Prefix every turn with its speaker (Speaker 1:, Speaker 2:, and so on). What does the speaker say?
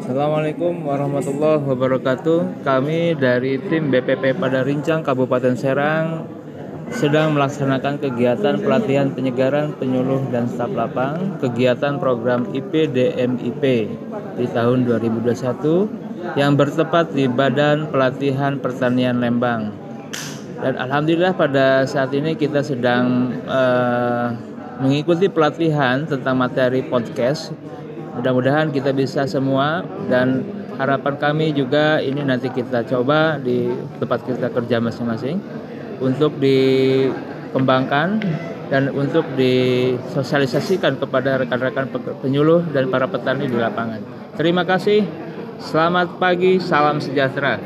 Speaker 1: Assalamualaikum warahmatullahi wabarakatuh. Kami dari tim BPP pada Rincang Kabupaten Serang sedang melaksanakan kegiatan pelatihan penyegaran penyuluh dan staf lapang kegiatan program IPDMIP di tahun 2021 yang bertepat di Badan Pelatihan Pertanian Lembang. Dan alhamdulillah pada saat ini kita sedang uh, mengikuti pelatihan tentang materi podcast. Mudah-mudahan kita bisa semua dan harapan kami juga ini nanti kita coba di tempat kita kerja masing-masing untuk dikembangkan dan untuk disosialisasikan kepada rekan-rekan penyuluh dan para petani di lapangan. Terima kasih. Selamat pagi, salam sejahtera.